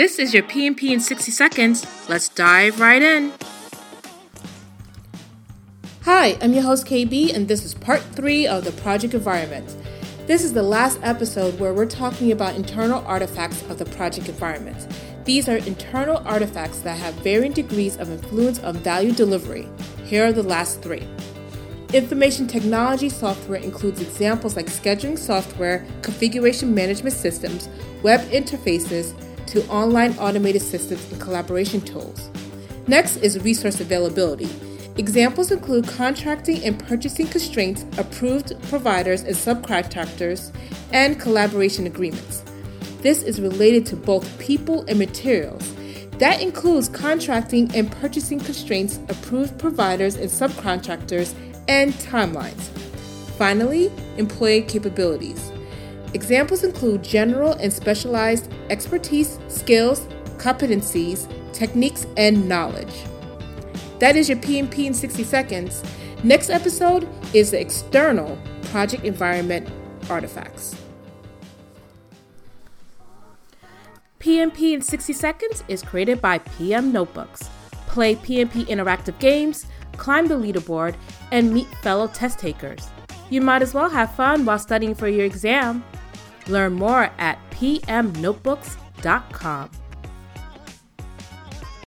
This is your PMP in 60 seconds. Let's dive right in. Hi, I'm your host KB, and this is part three of the project environment. This is the last episode where we're talking about internal artifacts of the project environment. These are internal artifacts that have varying degrees of influence on value delivery. Here are the last three. Information technology software includes examples like scheduling software, configuration management systems, web interfaces, to online automated systems and collaboration tools. Next is resource availability. Examples include contracting and purchasing constraints, approved providers and subcontractors, and collaboration agreements. This is related to both people and materials. That includes contracting and purchasing constraints, approved providers and subcontractors, and timelines. Finally, employee capabilities. Examples include general and specialized expertise, skills, competencies, techniques, and knowledge. That is your PMP in 60 seconds. Next episode is the external project environment artifacts. PMP in 60 seconds is created by PM Notebooks. Play PMP interactive games, climb the leaderboard, and meet fellow test takers. You might as well have fun while studying for your exam. Learn more at pmnotebooks.com.